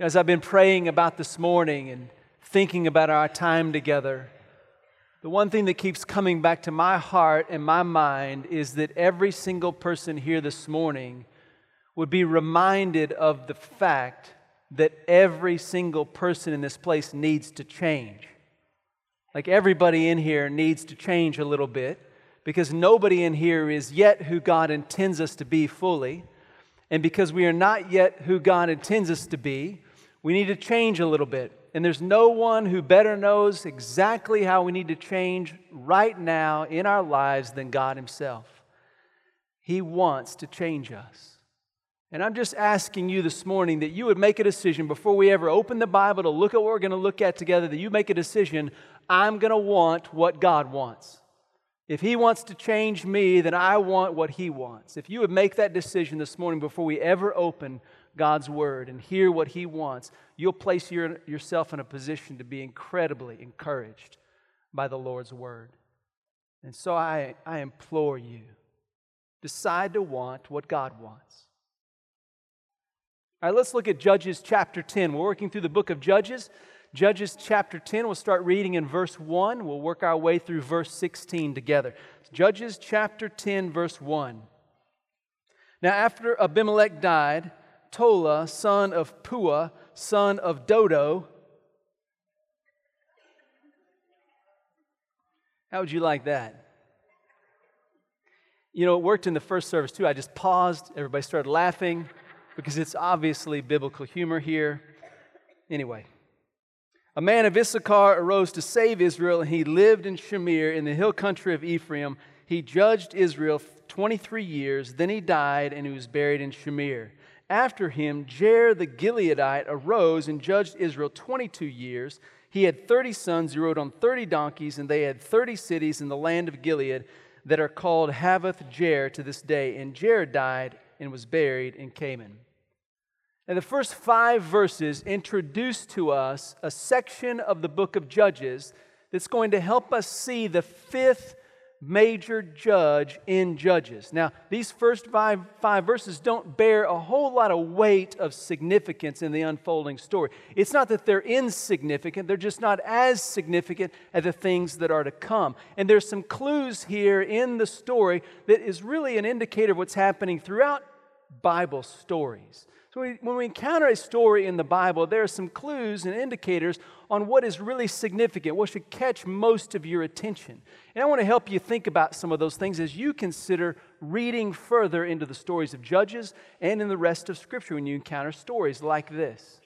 As I've been praying about this morning and thinking about our time together, the one thing that keeps coming back to my heart and my mind is that every single person here this morning would be reminded of the fact that every single person in this place needs to change. Like everybody in here needs to change a little bit because nobody in here is yet who God intends us to be fully. And because we are not yet who God intends us to be, we need to change a little bit. And there's no one who better knows exactly how we need to change right now in our lives than God Himself. He wants to change us. And I'm just asking you this morning that you would make a decision before we ever open the Bible to look at what we're going to look at together, that you make a decision I'm going to want what God wants. If He wants to change me, then I want what He wants. If you would make that decision this morning before we ever open God's Word and hear what He wants, you'll place your, yourself in a position to be incredibly encouraged by the Lord's Word. And so I, I implore you decide to want what God wants. All right, let's look at Judges chapter 10. We're working through the book of Judges. Judges chapter 10, we'll start reading in verse 1. We'll work our way through verse 16 together. Judges chapter 10, verse 1. Now, after Abimelech died, Tola, son of Puah, son of Dodo. How would you like that? You know, it worked in the first service too. I just paused, everybody started laughing because it's obviously biblical humor here. Anyway, a man of Issachar arose to save Israel, and he lived in Shamir in the hill country of Ephraim. He judged Israel 23 years. Then he died, and he was buried in Shamir. After him, Jair the Gileadite arose and judged Israel 22 years. He had 30 sons who rode on 30 donkeys, and they had 30 cities in the land of Gilead that are called Havvoth Jair to this day. And Jair died and was buried in Kamon. And the first five verses introduce to us a section of the book of Judges that's going to help us see the fifth major judge in Judges. Now, these first five, five verses don't bear a whole lot of weight of significance in the unfolding story. It's not that they're insignificant, they're just not as significant as the things that are to come. And there's some clues here in the story that is really an indicator of what's happening throughout Bible stories. So when we encounter a story in the Bible, there are some clues and indicators on what is really significant, what should catch most of your attention. And I want to help you think about some of those things as you consider reading further into the stories of Judges and in the rest of Scripture when you encounter stories like this.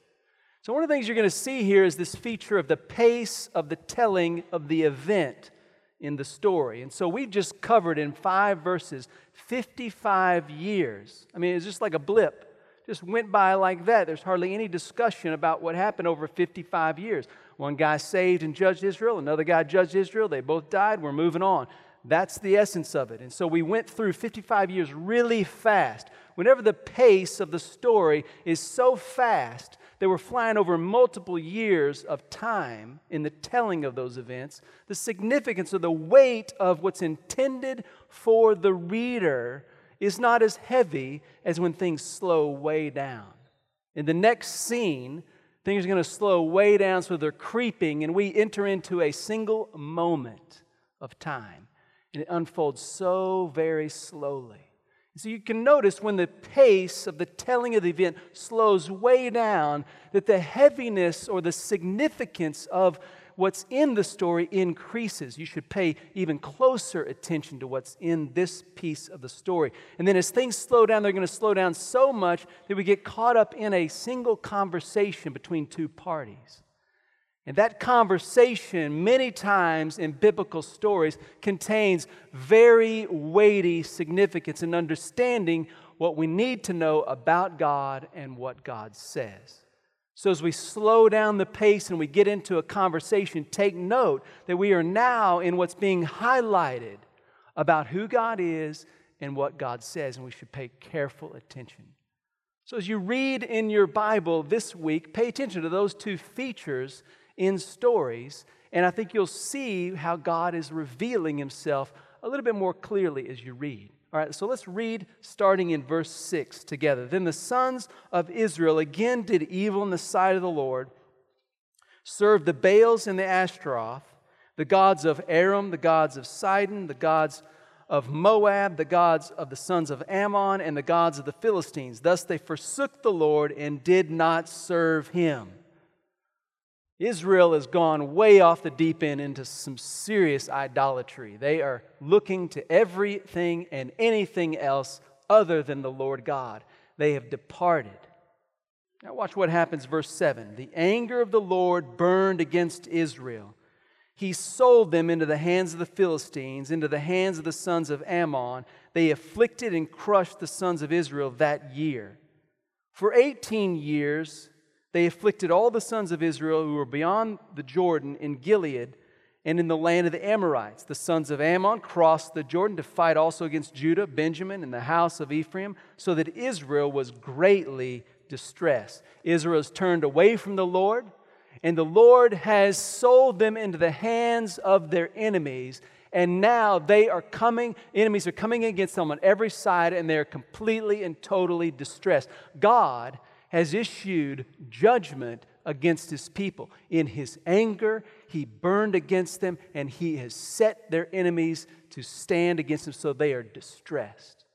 So, one of the things you're going to see here is this feature of the pace of the telling of the event in the story. And so we've just covered in five verses 55 years. I mean, it's just like a blip just went by like that. There's hardly any discussion about what happened over 55 years. One guy saved and judged Israel, another guy judged Israel. They both died. We're moving on. That's the essence of it. And so we went through 55 years really fast. Whenever the pace of the story is so fast that we're flying over multiple years of time in the telling of those events, the significance or the weight of what's intended for the reader is not as heavy as when things slow way down. In the next scene, things are going to slow way down so they're creeping, and we enter into a single moment of time. And it unfolds so very slowly. So you can notice when the pace of the telling of the event slows way down, that the heaviness or the significance of what's in the story increases. You should pay even closer attention to what's in this piece of the story. And then as things slow down, they're going to slow down so much that we get caught up in a single conversation between two parties. And that conversation, many times in biblical stories, contains very weighty significance in understanding what we need to know about God and what God says. So, as we slow down the pace and we get into a conversation, take note that we are now in what's being highlighted about who God is and what God says, and we should pay careful attention. So, as you read in your Bible this week, pay attention to those two features in stories, and I think you'll see how God is revealing Himself a little bit more clearly as you read. All right, so let's read starting in verse 6 together. Then the sons of Israel again did evil in the sight of the Lord, served the Baals and the Ashtaroth, the gods of Aram, the gods of Sidon, the gods of Moab, the gods of the sons of Ammon, and the gods of the Philistines. Thus they forsook the Lord and did not serve him. Israel has gone way off the deep end into some serious idolatry. They are looking to everything and anything else other than the Lord God. They have departed. Now, watch what happens, verse 7. The anger of the Lord burned against Israel. He sold them into the hands of the Philistines, into the hands of the sons of Ammon. They afflicted and crushed the sons of Israel that year. For 18 years, they afflicted all the sons of Israel who were beyond the Jordan in Gilead and in the land of the Amorites. The sons of Ammon crossed the Jordan to fight also against Judah, Benjamin, and the house of Ephraim, so that Israel was greatly distressed. Israel has turned away from the Lord, and the Lord has sold them into the hands of their enemies. And now they are coming, enemies are coming against them on every side, and they're completely and totally distressed. God has issued judgment against his people. In his anger, he burned against them and he has set their enemies to stand against them so they are distressed.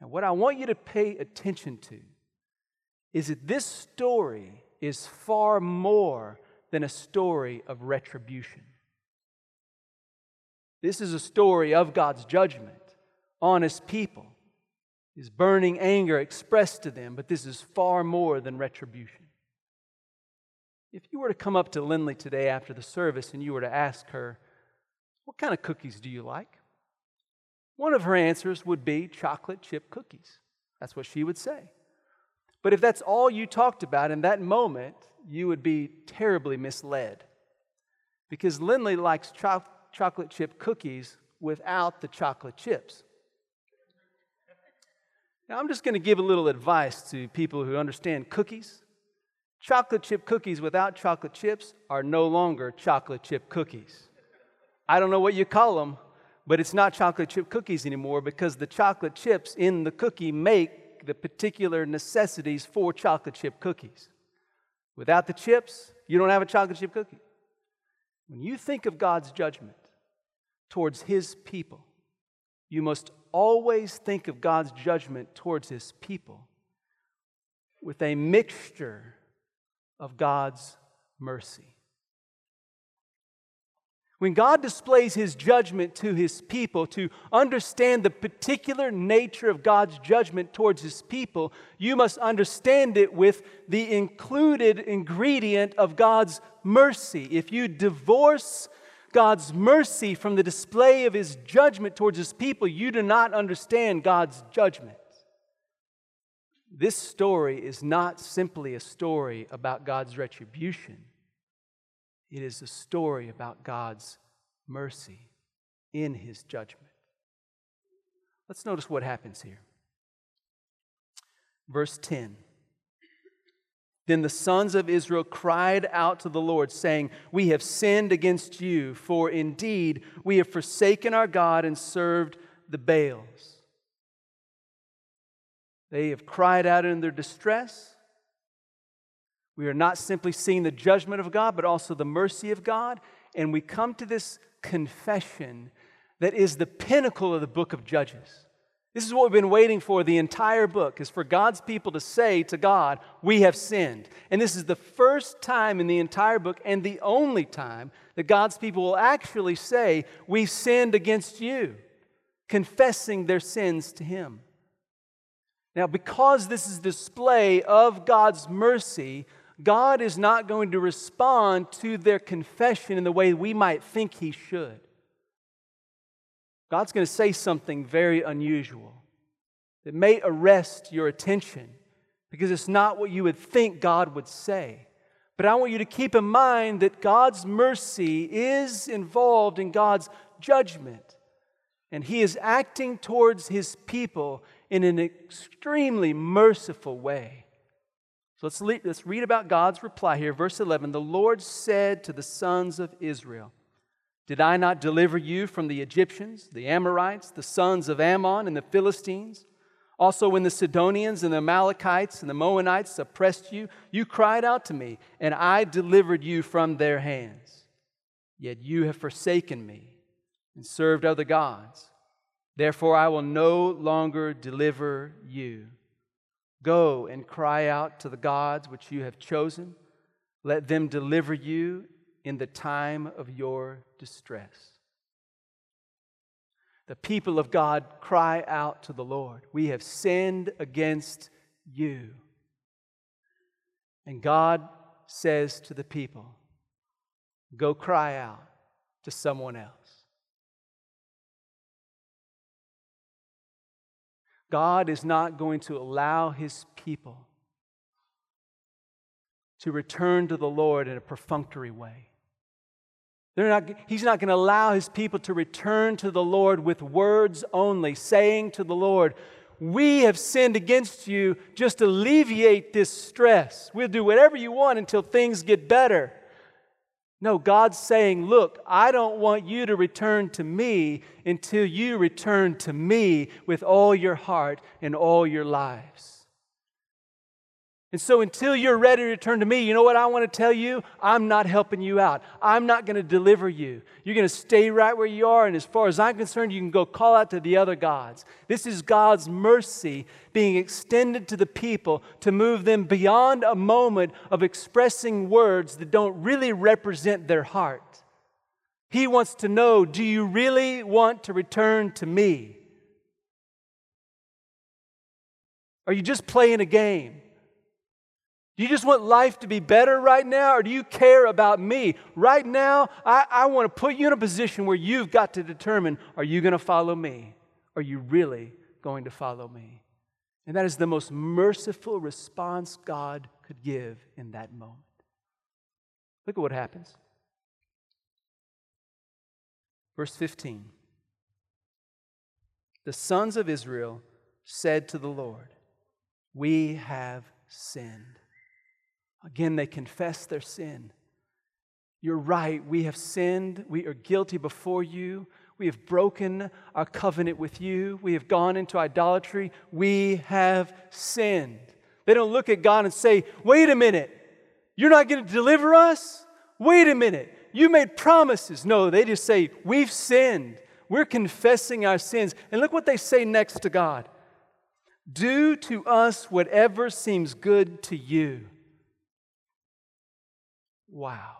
And what I want you to pay attention to is that this story is far more than a story of retribution. This is a story of God's judgment on his people his burning anger expressed to them, but this is far more than retribution. If you were to come up to Lindley today after the service and you were to ask her, What kind of cookies do you like? One of her answers would be chocolate chip cookies. That's what she would say. But if that's all you talked about in that moment, you would be terribly misled. Because Lindley likes cho- chocolate chip cookies without the chocolate chips. Now, I'm just going to give a little advice to people who understand cookies. Chocolate chip cookies without chocolate chips are no longer chocolate chip cookies. I don't know what you call them, but it's not chocolate chip cookies anymore because the chocolate chips in the cookie make the particular necessities for chocolate chip cookies. Without the chips, you don't have a chocolate chip cookie. When you think of God's judgment towards His people, you must always think of God's judgment towards his people with a mixture of God's mercy. When God displays his judgment to his people, to understand the particular nature of God's judgment towards his people, you must understand it with the included ingredient of God's mercy. If you divorce God's mercy from the display of his judgment towards his people, you do not understand God's judgment. This story is not simply a story about God's retribution, it is a story about God's mercy in his judgment. Let's notice what happens here. Verse 10. Then the sons of Israel cried out to the Lord, saying, We have sinned against you, for indeed we have forsaken our God and served the Baals. They have cried out in their distress. We are not simply seeing the judgment of God, but also the mercy of God. And we come to this confession that is the pinnacle of the book of Judges. This is what we've been waiting for the entire book is for God's people to say to God, "We have sinned." And this is the first time in the entire book and the only time that God's people will actually say, "We've sinned against you," confessing their sins to him. Now, because this is display of God's mercy, God is not going to respond to their confession in the way we might think he should. God's going to say something very unusual that may arrest your attention because it's not what you would think God would say. But I want you to keep in mind that God's mercy is involved in God's judgment. And He is acting towards His people in an extremely merciful way. So let's, le- let's read about God's reply here. Verse 11 The Lord said to the sons of Israel, Did I not deliver you from the Egyptians, the Amorites, the sons of Ammon, and the Philistines? Also, when the Sidonians and the Amalekites and the Moabites oppressed you, you cried out to me, and I delivered you from their hands. Yet you have forsaken me and served other gods. Therefore, I will no longer deliver you. Go and cry out to the gods which you have chosen. Let them deliver you in the time of your distress. The people of God cry out to the Lord. We have sinned against you. And God says to the people, Go cry out to someone else. God is not going to allow his people to return to the Lord in a perfunctory way. Not, he's not going to allow his people to return to the Lord with words only, saying to the Lord, We have sinned against you, just alleviate this stress. We'll do whatever you want until things get better. No, God's saying, Look, I don't want you to return to me until you return to me with all your heart and all your lives. And so, until you're ready to turn to me, you know what I want to tell you? I'm not helping you out. I'm not going to deliver you. You're going to stay right where you are. And as far as I'm concerned, you can go call out to the other gods. This is God's mercy being extended to the people to move them beyond a moment of expressing words that don't really represent their heart. He wants to know do you really want to return to me? Are you just playing a game? Do you just want life to be better right now, or do you care about me? Right now, I, I want to put you in a position where you've got to determine are you going to follow me? Are you really going to follow me? And that is the most merciful response God could give in that moment. Look at what happens. Verse 15 The sons of Israel said to the Lord, We have sinned. Again, they confess their sin. You're right, we have sinned. We are guilty before you. We have broken our covenant with you. We have gone into idolatry. We have sinned. They don't look at God and say, Wait a minute, you're not going to deliver us? Wait a minute, you made promises. No, they just say, We've sinned. We're confessing our sins. And look what they say next to God Do to us whatever seems good to you. Wow.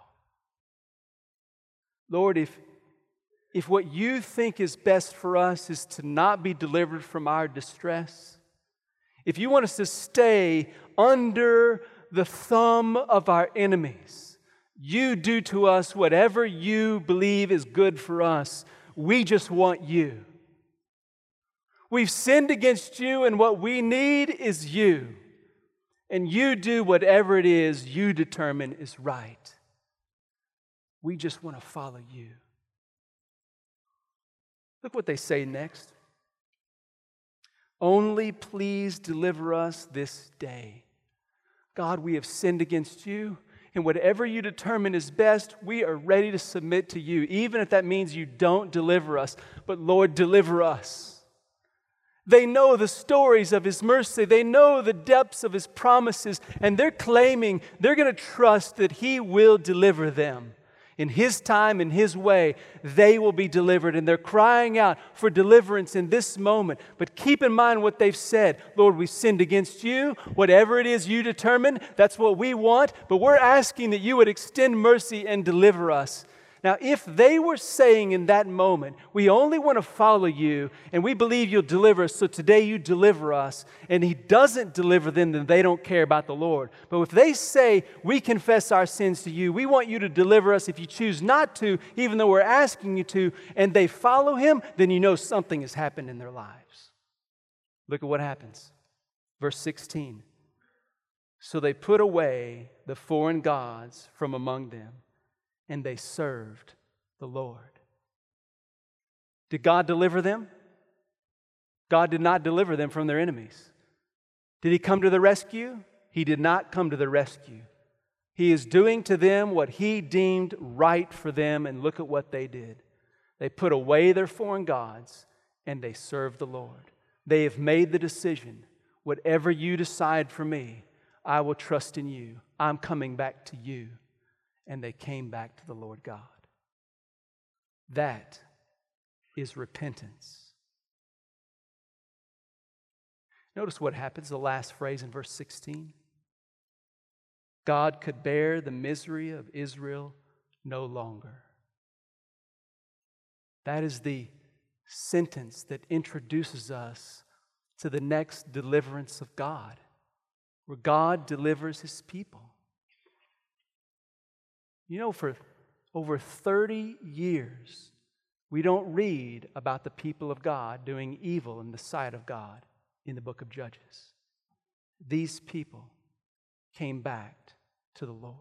Lord, if, if what you think is best for us is to not be delivered from our distress, if you want us to stay under the thumb of our enemies, you do to us whatever you believe is good for us. We just want you. We've sinned against you, and what we need is you and you do whatever it is you determine is right. We just want to follow you. Look what they say next. Only please deliver us this day. God, we have sinned against you, and whatever you determine is best, we are ready to submit to you, even if that means you don't deliver us. But Lord, deliver us. They know the stories of His mercy. They know the depths of His promises, and they're claiming they're going to trust that He will deliver them. In His time, in His way, they will be delivered. And they're crying out for deliverance in this moment. But keep in mind what they've said Lord, we sinned against you. Whatever it is you determine, that's what we want. But we're asking that you would extend mercy and deliver us. Now, if they were saying in that moment, we only want to follow you and we believe you'll deliver us, so today you deliver us, and he doesn't deliver them, then they don't care about the Lord. But if they say, we confess our sins to you, we want you to deliver us if you choose not to, even though we're asking you to, and they follow him, then you know something has happened in their lives. Look at what happens. Verse 16. So they put away the foreign gods from among them and they served the Lord. Did God deliver them? God did not deliver them from their enemies. Did He come to the rescue? He did not come to the rescue. He is doing to them what he deemed right for them, and look at what they did. They put away their foreign gods and they served the Lord. They have made the decision whatever you decide for me, I will trust in you. I'm coming back to you. And they came back to the Lord God. That is repentance. Notice what happens, the last phrase in verse 16. God could bear the misery of Israel no longer. That is the sentence that introduces us to the next deliverance of God, where God delivers his people. You know, for over 30 years, we don't read about the people of God doing evil in the sight of God in the book of Judges. These people came back to the Lord.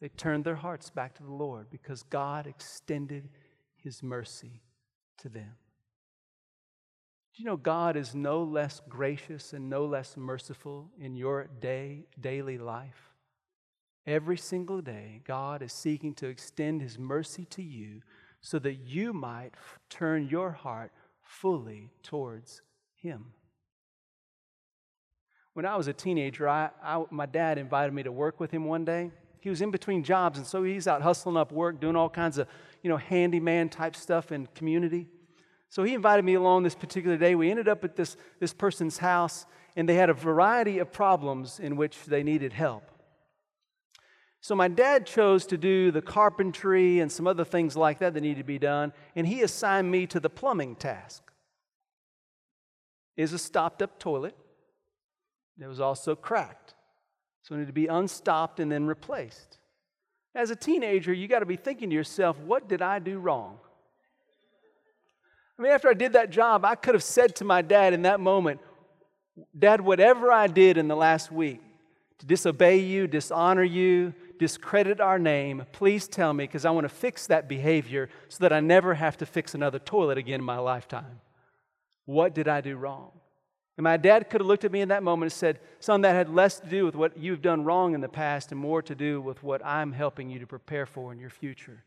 They turned their hearts back to the Lord because God extended his mercy to them. Do you know God is no less gracious and no less merciful in your day, daily life? Every single day, God is seeking to extend his mercy to you so that you might f- turn your heart fully towards him. When I was a teenager, I, I, my dad invited me to work with him one day. He was in between jobs, and so he's out hustling up work, doing all kinds of, you know, handyman type stuff in community. So he invited me along this particular day. We ended up at this, this person's house, and they had a variety of problems in which they needed help. So my dad chose to do the carpentry and some other things like that that needed to be done, and he assigned me to the plumbing task. Is a stopped up toilet. It was also cracked. So it needed to be unstopped and then replaced. As a teenager, you got to be thinking to yourself, what did I do wrong? I mean, after I did that job, I could have said to my dad in that moment, Dad, whatever I did in the last week to disobey you, dishonor you, discredit our name, please tell me because I want to fix that behavior so that I never have to fix another toilet again in my lifetime. What did I do wrong? And my dad could have looked at me in that moment and said, Son, that had less to do with what you've done wrong in the past and more to do with what I'm helping you to prepare for in your future.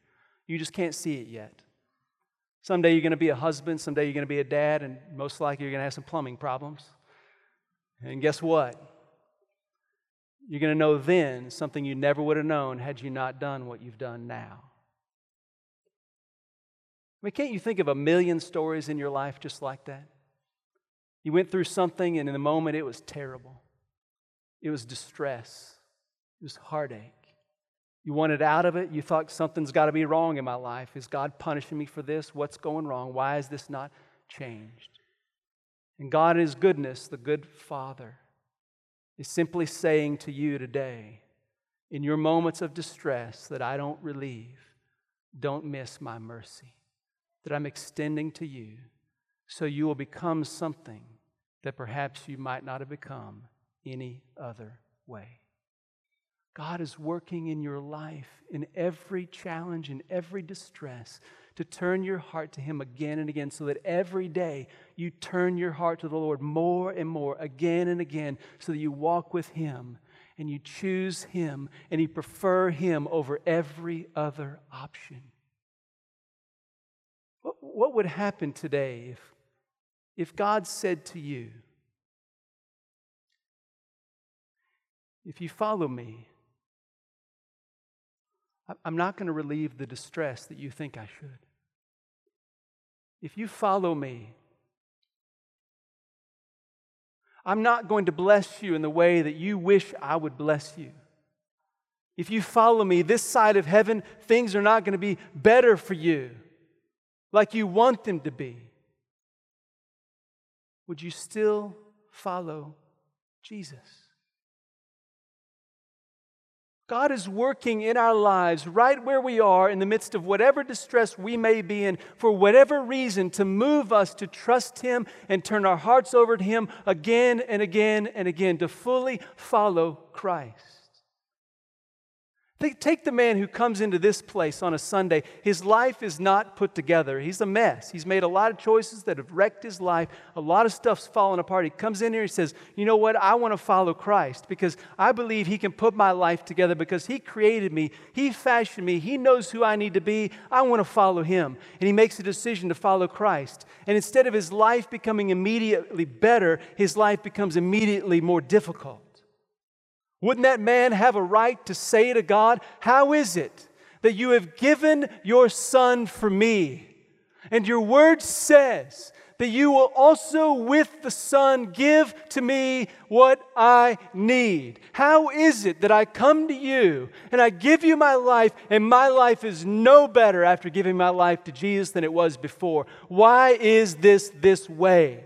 You just can't see it yet. Someday you're going to be a husband, someday you're going to be a dad, and most likely you're going to have some plumbing problems. And guess what? You're going to know then something you never would have known had you not done what you've done now. I mean, can't you think of a million stories in your life just like that? You went through something, and in the moment, it was terrible. It was distress, it was heartache. You wanted out of it. You thought something's got to be wrong in my life. Is God punishing me for this? What's going wrong? Why is this not changed? And God, in His goodness, the good Father, is simply saying to you today, in your moments of distress that I don't relieve, don't miss my mercy that I'm extending to you so you will become something that perhaps you might not have become any other way. God is working in your life in every challenge, in every distress, to turn your heart to Him again and again, so that every day you turn your heart to the Lord more and more, again and again, so that you walk with Him and you choose Him and you prefer Him over every other option. What, would happen today if if God said to you, If you follow me, I'm not going to relieve the distress that you think I should. If you follow me, I'm not going to bless you in the way that you wish I would bless you. If you follow me this side of heaven, things are not going to be better for you like you want them to be would you still follow Jesus? God is working in our lives right where we are in the midst of whatever distress we may be in, for whatever reason, to move us to trust Him and turn our hearts over to Him again and again and again, to fully follow Christ. Take the man who comes into this place on a Sunday. His life is not put together. He's a mess. He's made a lot of choices that have wrecked his life. A lot of stuff's fallen apart. He comes in here, he says, You know what? I want to follow Christ because I believe he can put my life together because he created me. He fashioned me. He knows who I need to be. I want to follow him. And he makes a decision to follow Christ. And instead of his life becoming immediately better, his life becomes immediately more difficult. Wouldn't that man have a right to say to God, How is it that you have given your son for me? And your word says that you will also with the Son give to me what I need. How is it that I come to you and I give you my life, and my life is no better after giving my life to Jesus than it was before? Why is this this way?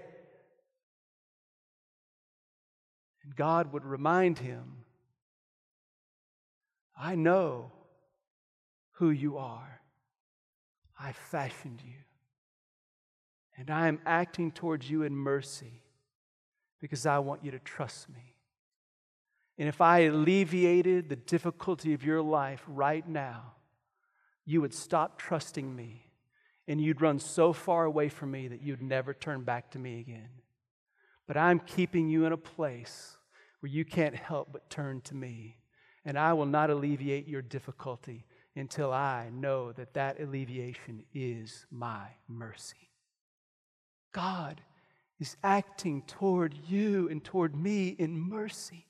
God would remind him I know who you are. I fashioned you. And I am acting towards you in mercy because I want you to trust me. And if I alleviated the difficulty of your life right now, you would stop trusting me and you'd run so far away from me that you'd never turn back to me again. But I'm keeping you in a place where you can't help but turn to me and I will not alleviate your difficulty until I know that that alleviation is my mercy. God is acting toward you and toward me in mercy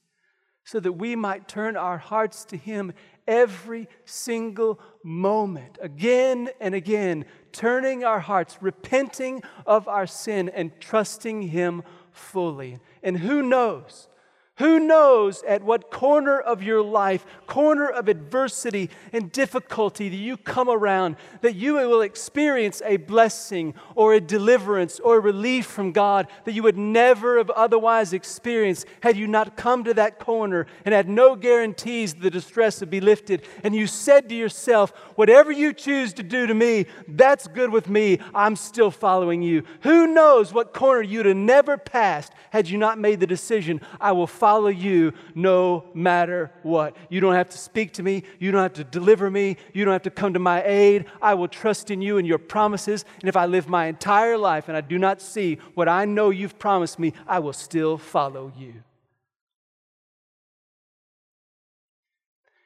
so that we might turn our hearts to Him every single moment, again and again, turning our hearts, repenting of our sin, and trusting Him fully. And who knows? Who knows at what corner of your life, corner of adversity and difficulty that you come around, that you will experience a blessing or a deliverance or a relief from God that you would never have otherwise experienced had you not come to that corner and had no guarantees the distress would be lifted. And you said to yourself, Whatever you choose to do to me, that's good with me. I'm still following you. Who knows what corner you'd have never passed had you not made the decision, I will follow follow you no matter what. You don't have to speak to me. You don't have to deliver me. You don't have to come to my aid. I will trust in you and your promises. And if I live my entire life and I do not see what I know you've promised me, I will still follow you.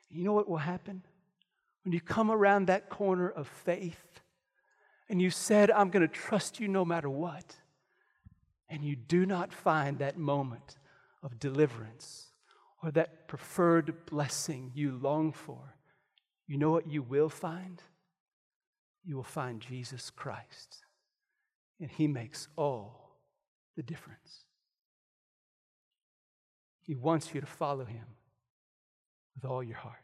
You know what will happen? When you come around that corner of faith and you said, I'm going to trust you no matter what, and you do not find that moment of deliverance or that preferred blessing you long for, you know what you will find? You will find Jesus Christ. And He makes all the difference. He wants you to follow Him with all your heart.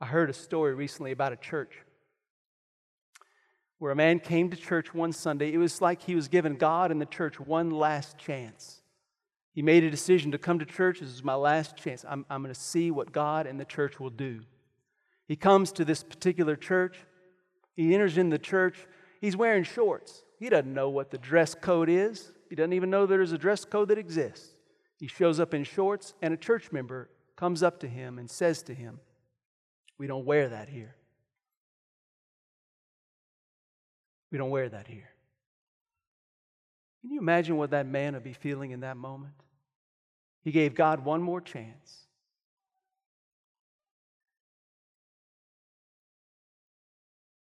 I heard a story recently about a church where a man came to church one Sunday. It was like he was giving God and the church one last chance. He made a decision to come to church. This is my last chance. I'm, I'm going to see what God and the church will do. He comes to this particular church. He enters in the church. He's wearing shorts. He doesn't know what the dress code is. He doesn't even know there's a dress code that exists. He shows up in shorts, and a church member comes up to him and says to him, We don't wear that here. We don't wear that here. Can you imagine what that man would be feeling in that moment? He gave God one more chance.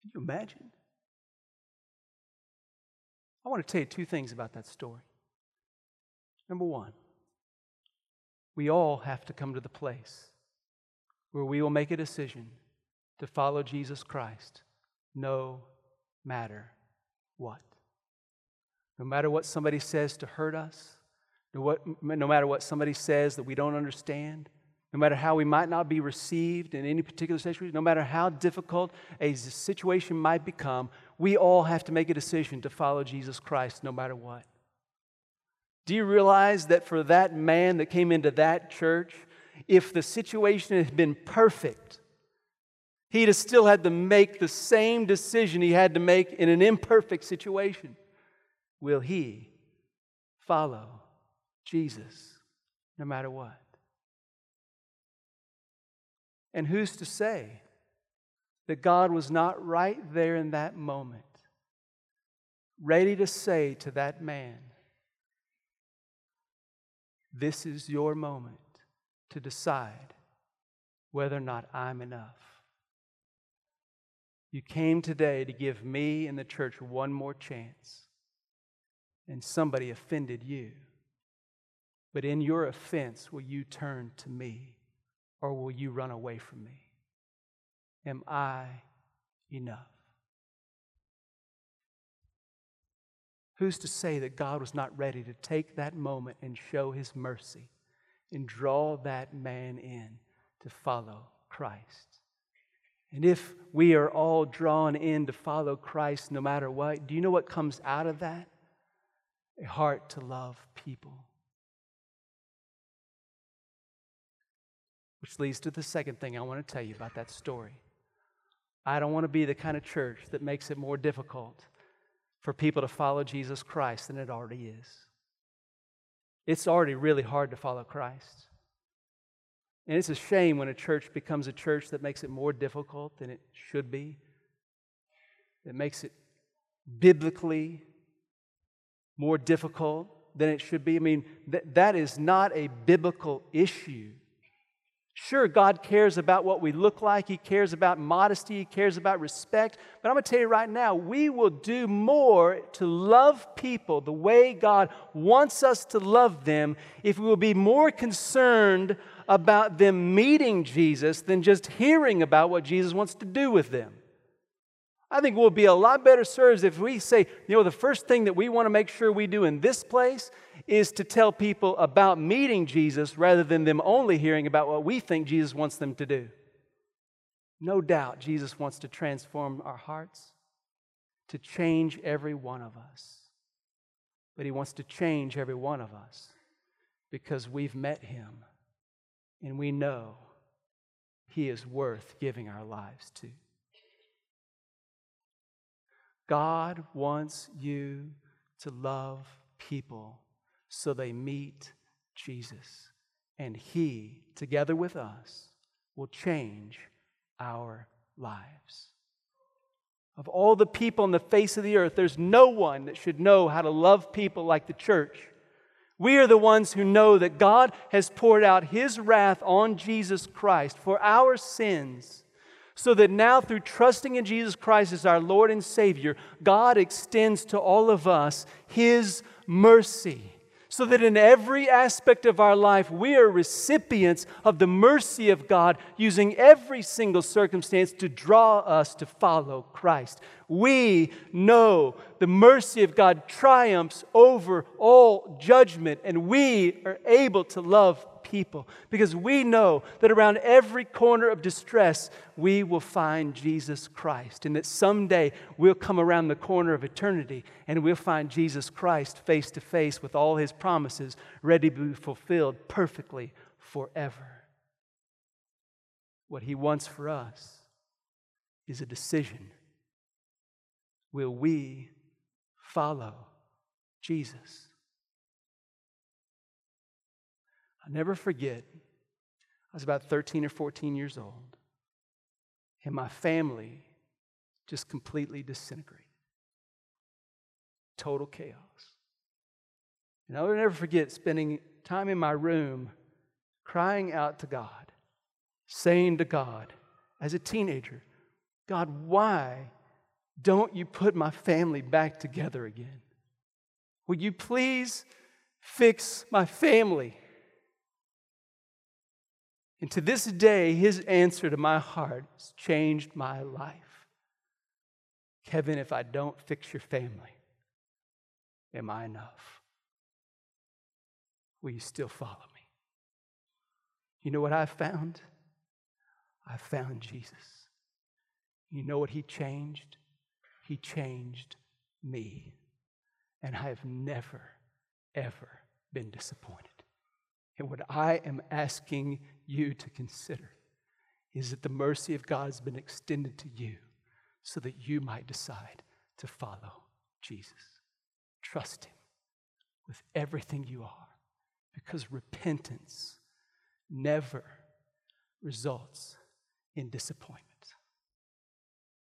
Can you imagine? I want to tell you two things about that story. Number one, we all have to come to the place where we will make a decision to follow Jesus Christ no matter what. No matter what somebody says to hurt us, no, matter what somebody says that we don't understand, no matter how we might not be received in any particular situation, no matter how difficult a situation might become, we all have to make a decision to follow Jesus Christ no matter what. Do you realize that for that man that came into that church, if the situation had been perfect, he'd have still had to make the same decision he had to make in an imperfect situation? Will he follow Jesus no matter what? And who's to say that God was not right there in that moment, ready to say to that man, This is your moment to decide whether or not I'm enough. You came today to give me and the church one more chance, and somebody offended you. But in your offense, will you turn to me or will you run away from me? Am I enough? Who's to say that God was not ready to take that moment and show his mercy and draw that man in to follow Christ? And if we are all drawn in to follow Christ no matter what, do you know what comes out of that? A heart to love people. Which leads to the second thing I want to tell you about that story. I don't want to be the kind of church that makes it more difficult for people to follow Jesus Christ than it already is. It's already really hard to follow Christ. And it's a shame when a church becomes a church that makes it more difficult than it should be, that makes it biblically more difficult than it should be. I mean, th- that is not a biblical issue. Sure, God cares about what we look like. He cares about modesty. He cares about respect. But I'm going to tell you right now, we will do more to love people the way God wants us to love them if we will be more concerned about them meeting Jesus than just hearing about what Jesus wants to do with them. I think we'll be a lot better served if we say, you know, the first thing that we want to make sure we do in this place is to tell people about meeting Jesus rather than them only hearing about what we think Jesus wants them to do. No doubt Jesus wants to transform our hearts, to change every one of us. But he wants to change every one of us because we've met him and we know he is worth giving our lives to. God wants you to love people so they meet Jesus. And He, together with us, will change our lives. Of all the people on the face of the earth, there's no one that should know how to love people like the church. We are the ones who know that God has poured out His wrath on Jesus Christ for our sins, so that now, through trusting in Jesus Christ as our Lord and Savior, God extends to all of us His mercy so that in every aspect of our life we are recipients of the mercy of God, using every single circumstance to draw us to follow Christ. We know the mercy of God triumphs over all judgment, and we are able to love people because we know that around every corner of distress, we will find Jesus Christ. And that someday we'll come around the corner of eternity and we'll find Jesus Christ face to face with all his promises ready to be fulfilled perfectly forever. What he wants for us is a decision. Will we follow Jesus? I'll never forget, I was about 13 or 14 years old, and my family just completely disintegrated. Total chaos. And I will never forget spending time in my room crying out to God, saying to God, as a teenager, God, why don't you put my family back together again? Will you please fix my family? And to this day, his answer to my heart has changed my life. Kevin, if I don't fix your family, am I enough? Will you still follow me? You know what I found? I found Jesus. You know what he changed? He changed me. And I have never, ever been disappointed. And what I am asking you to consider is that the mercy of God has been extended to you so that you might decide to follow Jesus. Trust Him with everything you are because repentance never results in disappointment.